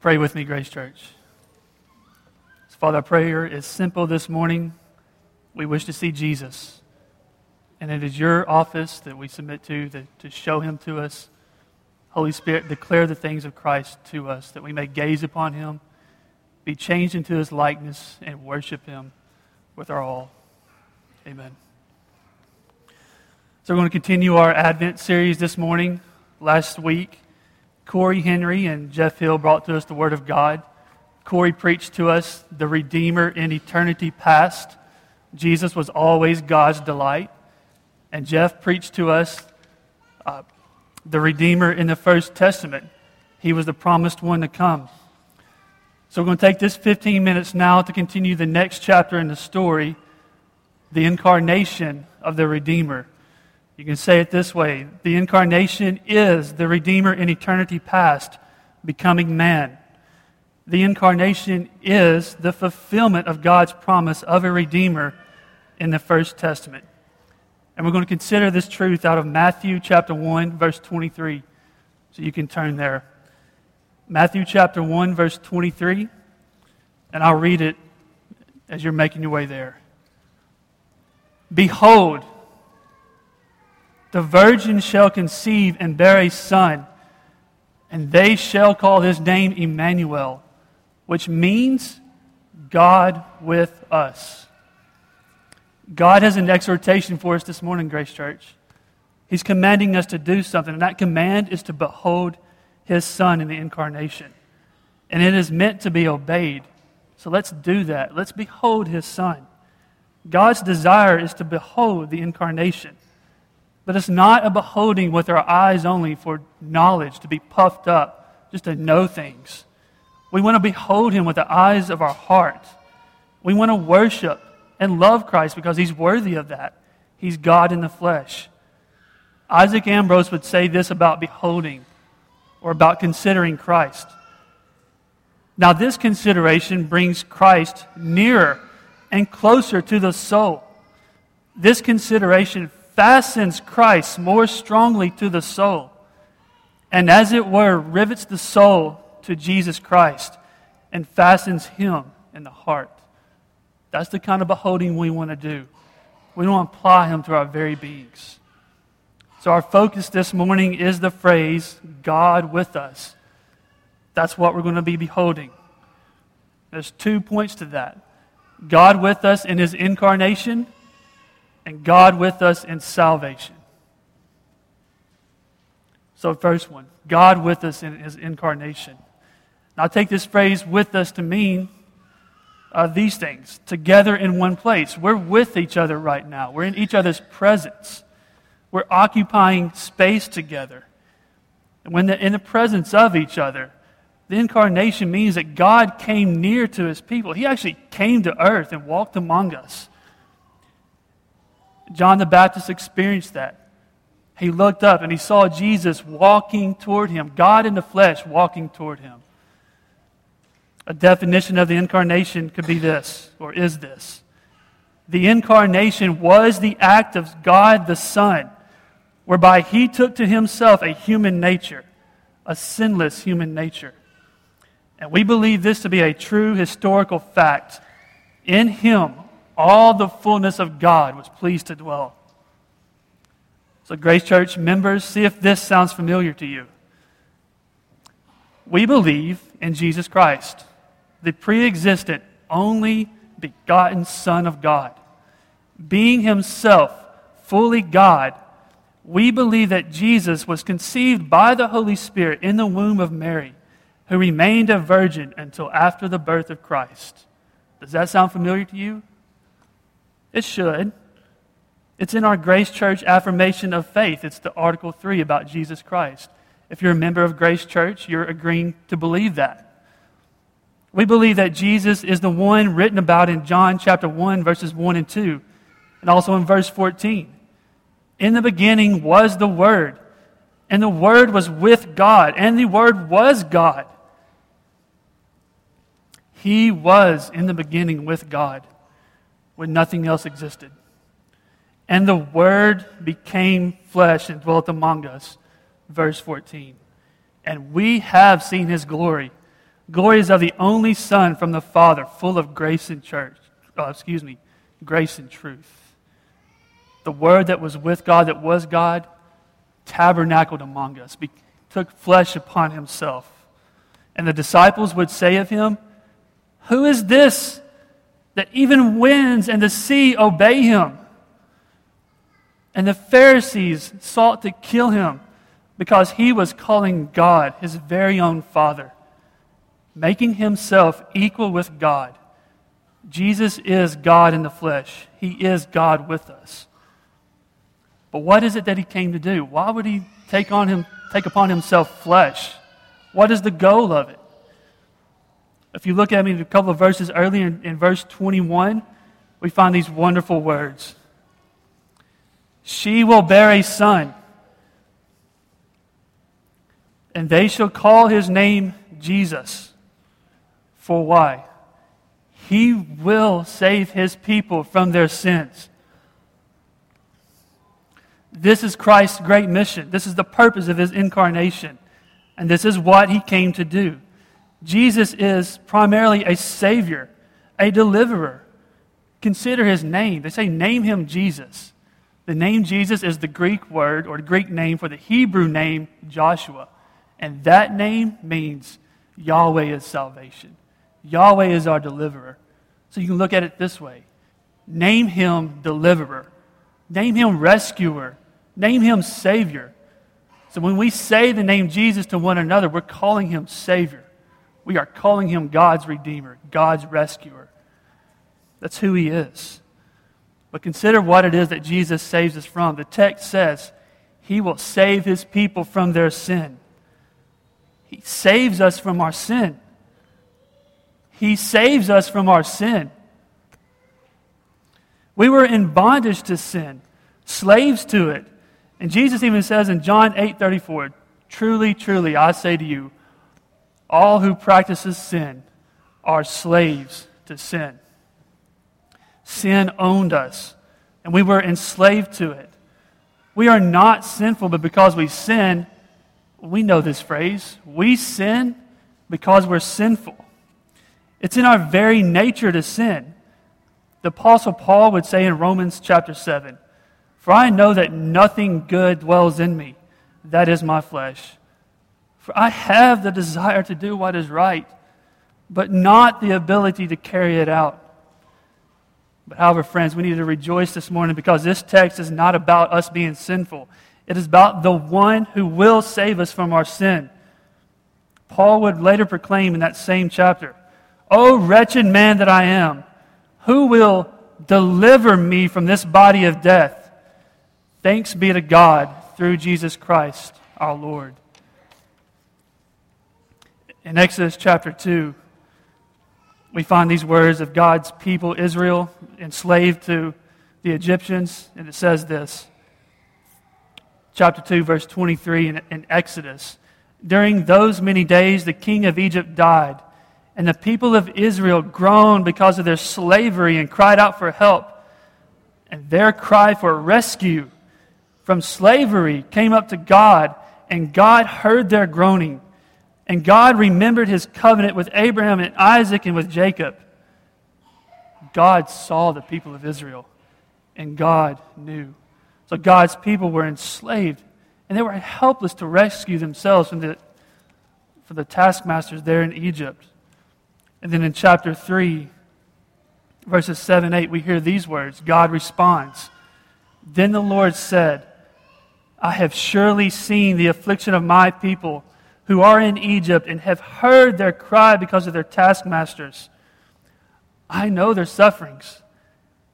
Pray with me, Grace Church. Father, our prayer is simple this morning. We wish to see Jesus. And it is your office that we submit to, that, to show him to us. Holy Spirit, declare the things of Christ to us, that we may gaze upon him, be changed into his likeness, and worship him with our all. Amen. So, we're going to continue our Advent series this morning. Last week, Corey Henry and Jeff Hill brought to us the Word of God. Corey preached to us the Redeemer in eternity past. Jesus was always God's delight. And Jeff preached to us uh, the Redeemer in the First Testament. He was the promised one to come. So we're going to take this 15 minutes now to continue the next chapter in the story the incarnation of the Redeemer. You can say it this way The incarnation is the Redeemer in eternity past becoming man. The incarnation is the fulfillment of God's promise of a Redeemer in the First Testament. And we're going to consider this truth out of Matthew chapter 1, verse 23. So you can turn there. Matthew chapter 1, verse 23. And I'll read it as you're making your way there. Behold, the virgin shall conceive and bear a son, and they shall call his name Emmanuel, which means God with us. God has an exhortation for us this morning, Grace Church. He's commanding us to do something, and that command is to behold his Son in the incarnation. And it is meant to be obeyed. So let's do that. Let's behold his Son. God's desire is to behold the incarnation. But it's not a beholding with our eyes only for knowledge, to be puffed up, just to know things. We want to behold him with the eyes of our heart. We want to worship and love Christ because he's worthy of that. He's God in the flesh. Isaac Ambrose would say this about beholding or about considering Christ. Now, this consideration brings Christ nearer and closer to the soul. This consideration fastens Christ more strongly to the soul, and as it were, rivets the soul to Jesus Christ and fastens him in the heart. That's the kind of beholding we want to do. We want to apply Him to our very beings. So, our focus this morning is the phrase, God with us. That's what we're going to be beholding. There's two points to that God with us in His incarnation, and God with us in salvation. So, first one God with us in His incarnation. Now, take this phrase with us to mean uh, these things together in one place. We're with each other right now, we're in each other's presence, we're occupying space together. And when in the presence of each other, the incarnation means that God came near to his people. He actually came to earth and walked among us. John the Baptist experienced that. He looked up and he saw Jesus walking toward him, God in the flesh walking toward him. A definition of the incarnation could be this, or is this. The incarnation was the act of God the Son, whereby he took to himself a human nature, a sinless human nature. And we believe this to be a true historical fact. In him, all the fullness of God was pleased to dwell. So, Grace Church members, see if this sounds familiar to you. We believe in Jesus Christ the pre existent, only begotten Son of God. Being himself fully God, we believe that Jesus was conceived by the Holy Spirit in the womb of Mary, who remained a virgin until after the birth of Christ. Does that sound familiar to you? It should. It's in our Grace Church affirmation of faith. It's the Article 3 about Jesus Christ. If you're a member of Grace Church, you're agreeing to believe that. We believe that Jesus is the one written about in John chapter 1, verses 1 and 2, and also in verse 14. In the beginning was the Word, and the Word was with God, and the Word was God. He was in the beginning with God when nothing else existed. And the Word became flesh and dwelt among us. Verse 14. And we have seen his glory Glory is of the only Son from the Father, full of grace and church. Oh, excuse me, grace and truth. The Word that was with God, that was God, tabernacled among us, be, took flesh upon himself. And the disciples would say of him, Who is this that even winds and the sea obey him? And the Pharisees sought to kill him because he was calling God his very own Father, making himself equal with God. Jesus is God in the flesh, he is God with us. But what is it that he came to do? Why would he take, on him, take upon himself flesh? What is the goal of it? If you look at me a couple of verses earlier in, in verse 21, we find these wonderful words. She will bear a son, and they shall call his name Jesus. For why? He will save his people from their sins. This is Christ's great mission. This is the purpose of his incarnation. And this is what he came to do. Jesus is primarily a Savior, a deliverer. Consider his name. They say, name him Jesus. The name Jesus is the Greek word or the Greek name for the Hebrew name Joshua. And that name means Yahweh is salvation. Yahweh is our deliverer. So you can look at it this way name him deliverer, name him rescuer, name him Savior. So when we say the name Jesus to one another, we're calling him Savior. We are calling him God's Redeemer, God's Rescuer. That's who he is. But consider what it is that Jesus saves us from. The text says he will save his people from their sin. He saves us from our sin. He saves us from our sin. We were in bondage to sin, slaves to it. And Jesus even says in John 8 34, Truly, truly, I say to you, all who practices sin are slaves to sin. Sin owned us, and we were enslaved to it. We are not sinful, but because we sin, we know this phrase. We sin because we're sinful. It's in our very nature to sin. The Apostle Paul would say in Romans chapter 7 For I know that nothing good dwells in me, that is my flesh. For I have the desire to do what is right, but not the ability to carry it out. But, however, friends, we need to rejoice this morning because this text is not about us being sinful. It is about the one who will save us from our sin. Paul would later proclaim in that same chapter, O wretched man that I am, who will deliver me from this body of death? Thanks be to God through Jesus Christ our Lord. In Exodus chapter 2, we find these words of God's people, Israel, enslaved to the Egyptians, and it says this. Chapter 2, verse 23 in, in Exodus. During those many days, the king of Egypt died, and the people of Israel groaned because of their slavery and cried out for help. And their cry for rescue from slavery came up to God, and God heard their groaning. And God remembered his covenant with Abraham and Isaac and with Jacob. God saw the people of Israel, and God knew. So God's people were enslaved, and they were helpless to rescue themselves from the, from the taskmasters there in Egypt. And then in chapter 3, verses 7 8, we hear these words God responds Then the Lord said, I have surely seen the affliction of my people who are in Egypt and have heard their cry because of their taskmasters. I know their sufferings,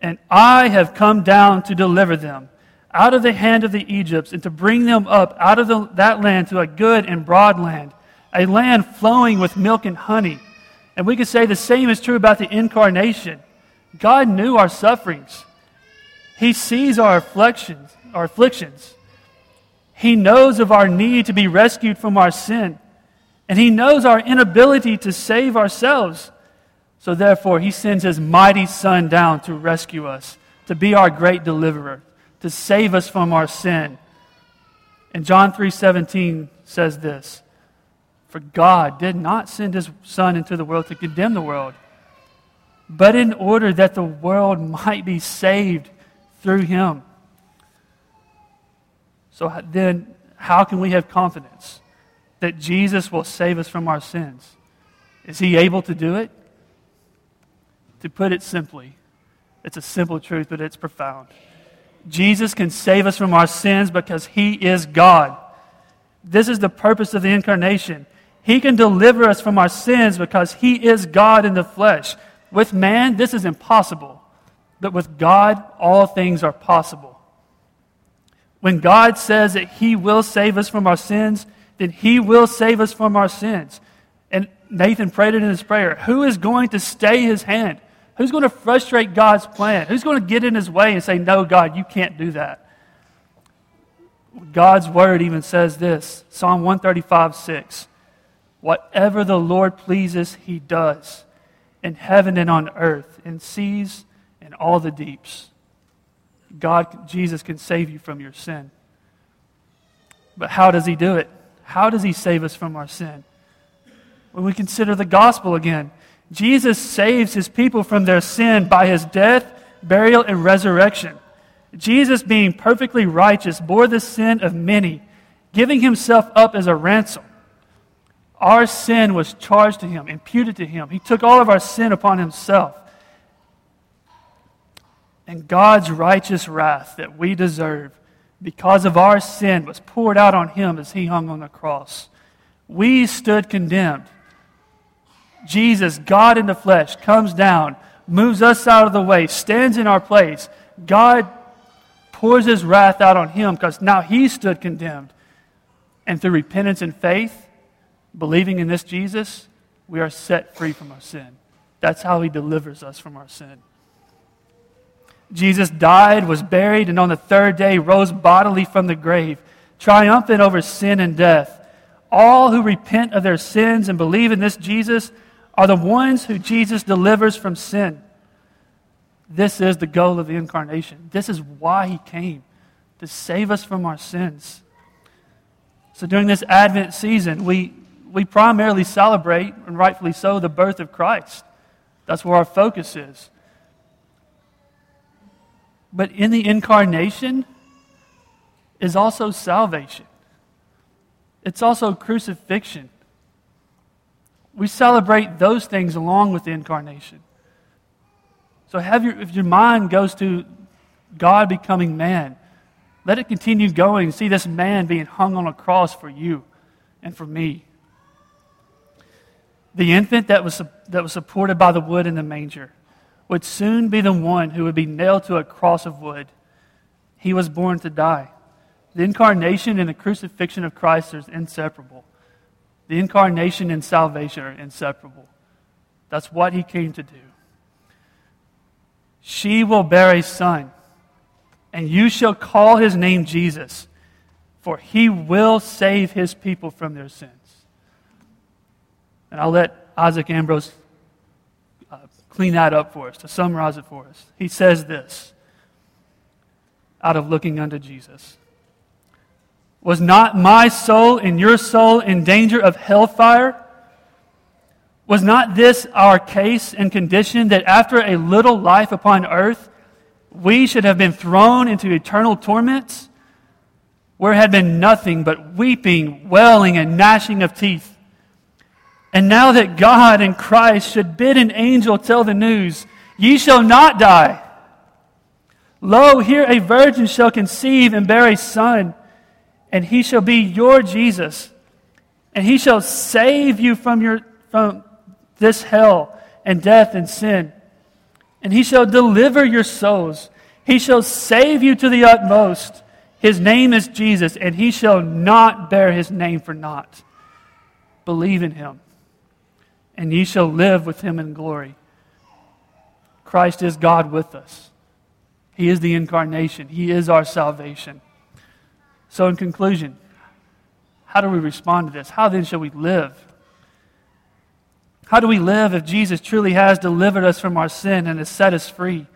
and I have come down to deliver them out of the hand of the Egypts and to bring them up out of the, that land to a good and broad land, a land flowing with milk and honey. And we could say the same is true about the incarnation. God knew our sufferings. He sees our afflictions, our afflictions. He knows of our need to be rescued from our sin. And He knows our inability to save ourselves. So therefore, He sends His mighty Son down to rescue us, to be our great deliverer, to save us from our sin. And John 3:17 says this: For God did not send his Son into the world to condemn the world, but in order that the world might be saved through him. So then, how can we have confidence that Jesus will save us from our sins? Is he able to do it? To put it simply, it's a simple truth, but it's profound. Jesus can save us from our sins because he is God. This is the purpose of the incarnation. He can deliver us from our sins because he is God in the flesh. With man, this is impossible. But with God, all things are possible. When God says that he will save us from our sins, then he will save us from our sins. And Nathan prayed it in his prayer. Who is going to stay his hand? Who's going to frustrate God's plan? Who's going to get in his way and say, No, God, you can't do that? God's word even says this Psalm 135 6. Whatever the Lord pleases, he does, in heaven and on earth, in seas and all the deeps. God, Jesus can save you from your sin. But how does he do it? How does he save us from our sin? When we consider the gospel again, Jesus saves his people from their sin by his death, burial, and resurrection. Jesus, being perfectly righteous, bore the sin of many, giving himself up as a ransom. Our sin was charged to him, imputed to him. He took all of our sin upon himself. And God's righteous wrath that we deserve because of our sin was poured out on him as he hung on the cross. We stood condemned. Jesus, God in the flesh, comes down, moves us out of the way, stands in our place. God pours his wrath out on him because now he stood condemned. And through repentance and faith, believing in this Jesus, we are set free from our sin. That's how he delivers us from our sin. Jesus died, was buried, and on the third day rose bodily from the grave, triumphant over sin and death. All who repent of their sins and believe in this Jesus are the ones who Jesus delivers from sin. This is the goal of the incarnation. This is why he came, to save us from our sins. So during this Advent season, we, we primarily celebrate, and rightfully so, the birth of Christ. That's where our focus is. But in the incarnation is also salvation, it's also crucifixion. We celebrate those things along with the incarnation. So have your, if your mind goes to God becoming man, let it continue going. See this man being hung on a cross for you and for me. The infant that was, that was supported by the wood in the manger would soon be the one who would be nailed to a cross of wood. He was born to die. The incarnation and the crucifixion of Christ are inseparable. The incarnation and salvation are inseparable. That's what he came to do. She will bear a son, and you shall call his name Jesus, for he will save his people from their sins. And I'll let Isaac Ambrose clean that up for us, to summarize it for us. He says this out of looking unto Jesus. Was not my soul and your soul in danger of hellfire? Was not this our case and condition that after a little life upon earth, we should have been thrown into eternal torments, where had been nothing but weeping, wailing, and gnashing of teeth? And now that God and Christ should bid an angel tell the news, ye shall not die. Lo, here a virgin shall conceive and bear a son, and he shall be your Jesus, and he shall save you from, your, from this hell and death and sin. And he shall deliver your souls. He shall save you to the utmost. His name is Jesus, and he shall not bear his name for naught. Believe in him and ye shall live with him in glory. Christ is God with us. He is the incarnation. He is our salvation. So, in conclusion, how do we respond to this? How then shall we live? How do we live if Jesus truly has delivered us from our sin and has set us free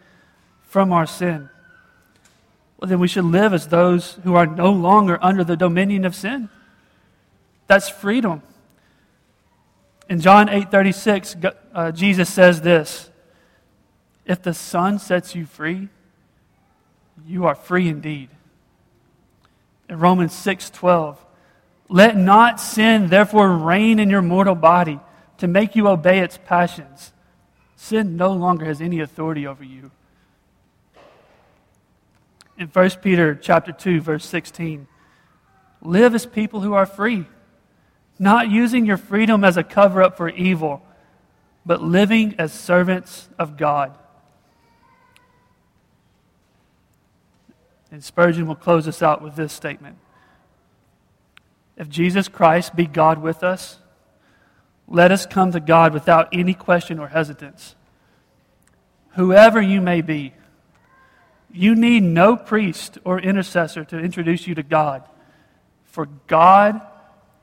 from our sin? Well, then we should live as those who are no longer under the dominion of sin. That's freedom. In John 8:36, uh, Jesus says this: "If the Son sets you free, you are free indeed." In Romans 6:12, "Let not sin therefore reign in your mortal body to make you obey its passions. Sin no longer has any authority over you." In 1 Peter chapter 2 verse 16, "Live as people who are free." Not using your freedom as a cover up for evil, but living as servants of God. And Spurgeon will close us out with this statement If Jesus Christ be God with us, let us come to God without any question or hesitance. Whoever you may be, you need no priest or intercessor to introduce you to God, for God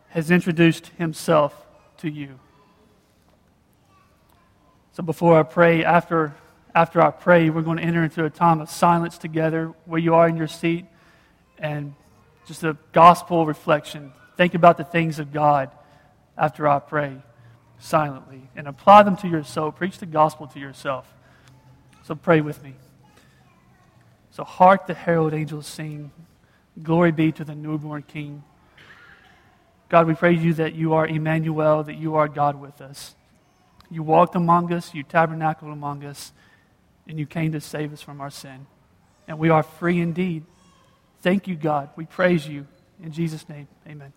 has introduced himself to you. So before I pray, after, after I pray, we're going to enter into a time of silence together where you are in your seat and just a gospel reflection. Think about the things of God after I pray silently and apply them to your soul. Preach the gospel to yourself. So pray with me. So hark the herald angels sing, Glory be to the newborn King. God, we praise you that you are Emmanuel, that you are God with us. You walked among us, you tabernacled among us, and you came to save us from our sin. And we are free indeed. Thank you, God. We praise you. In Jesus' name, amen.